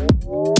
Música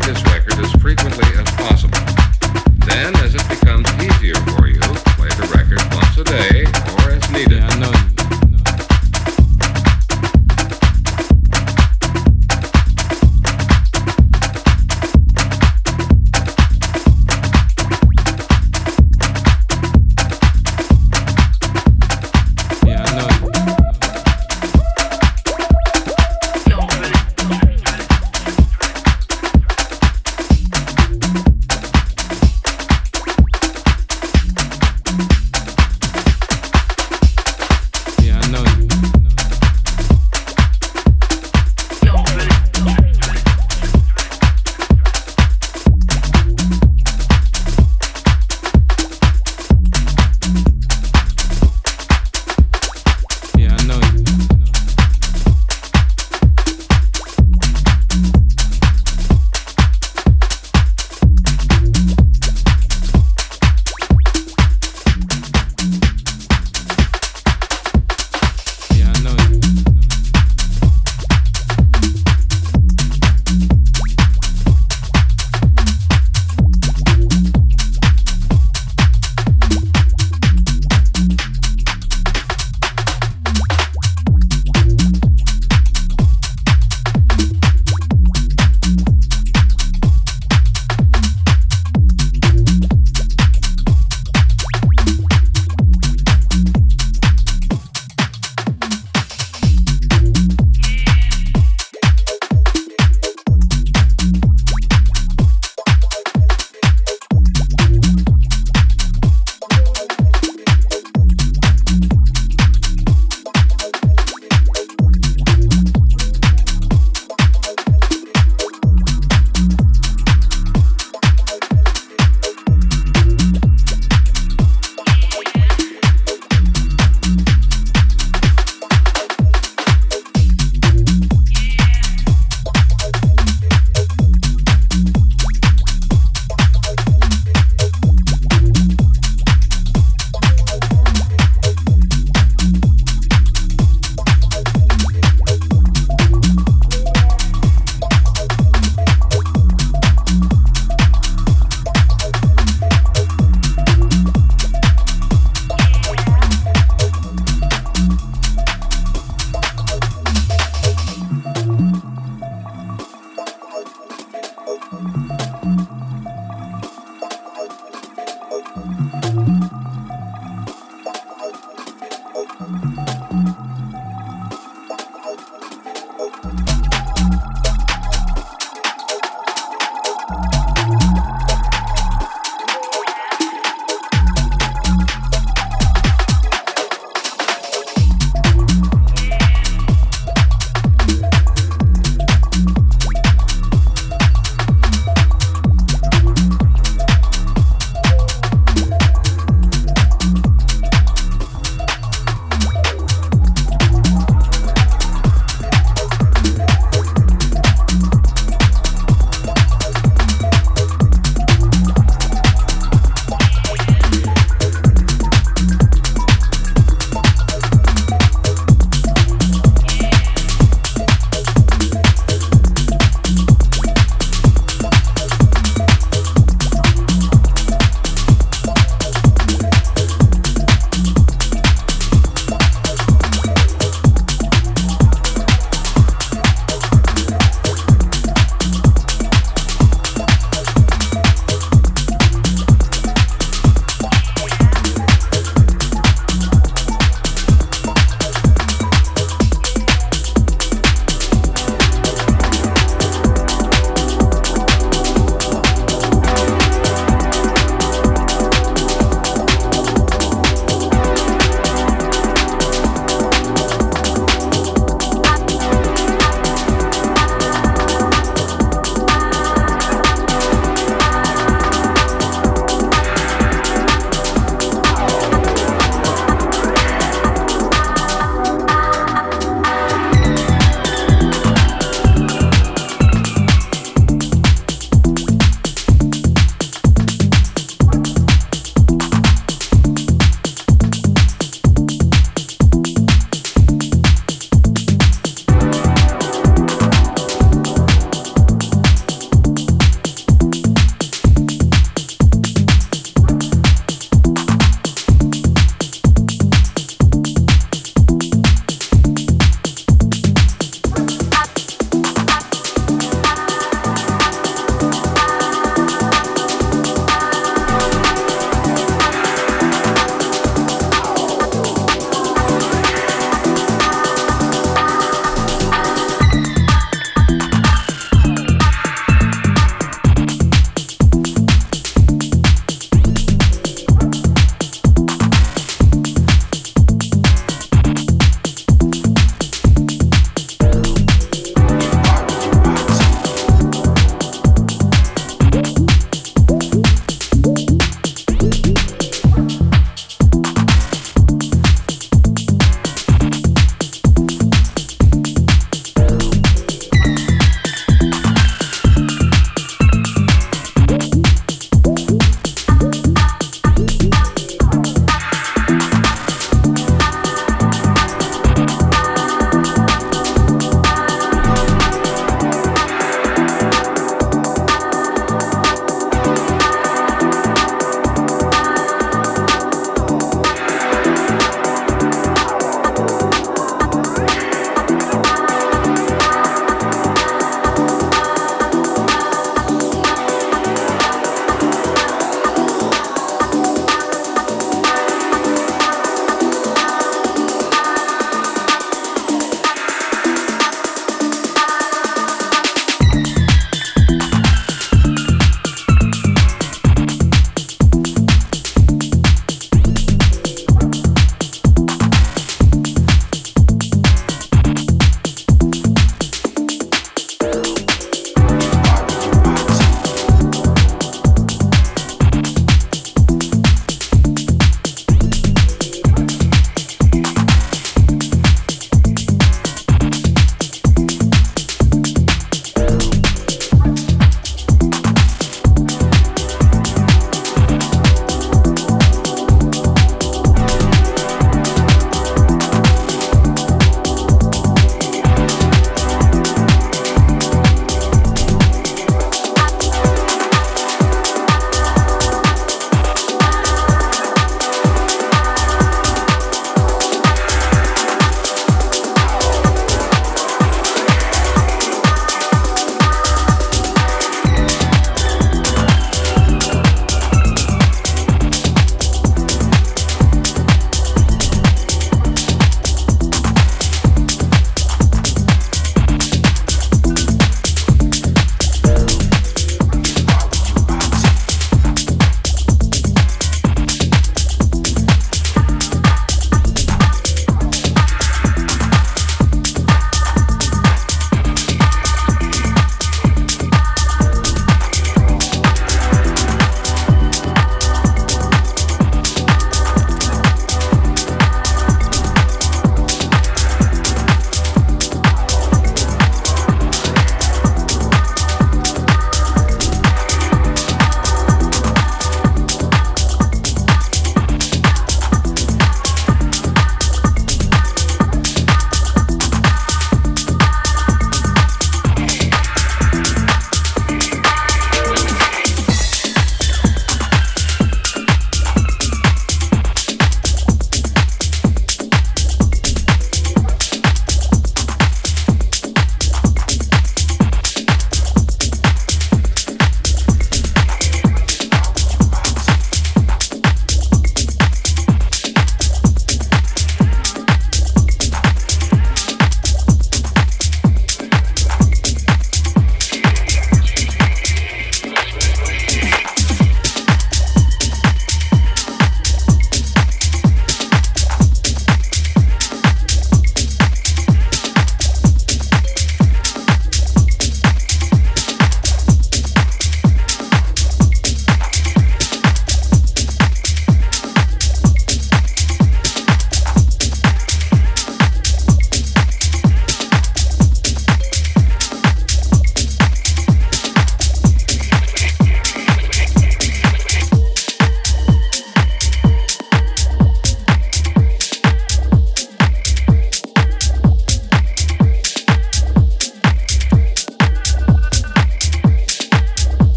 this way.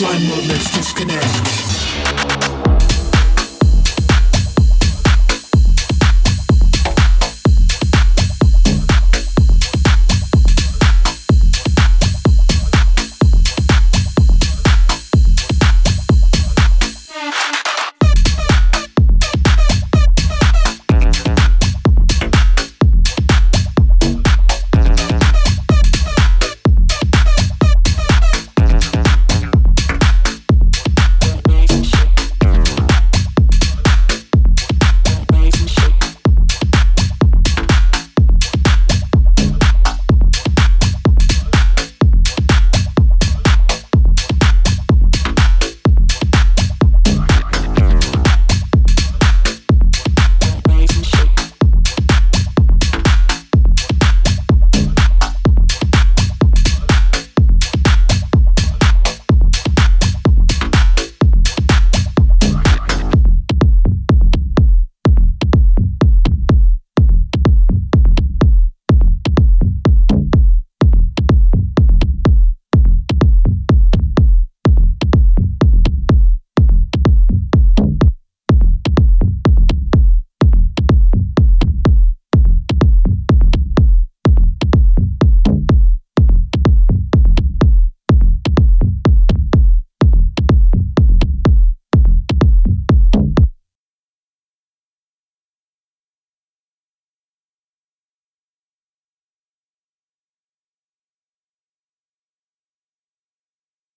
Offline mode, let's disconnect.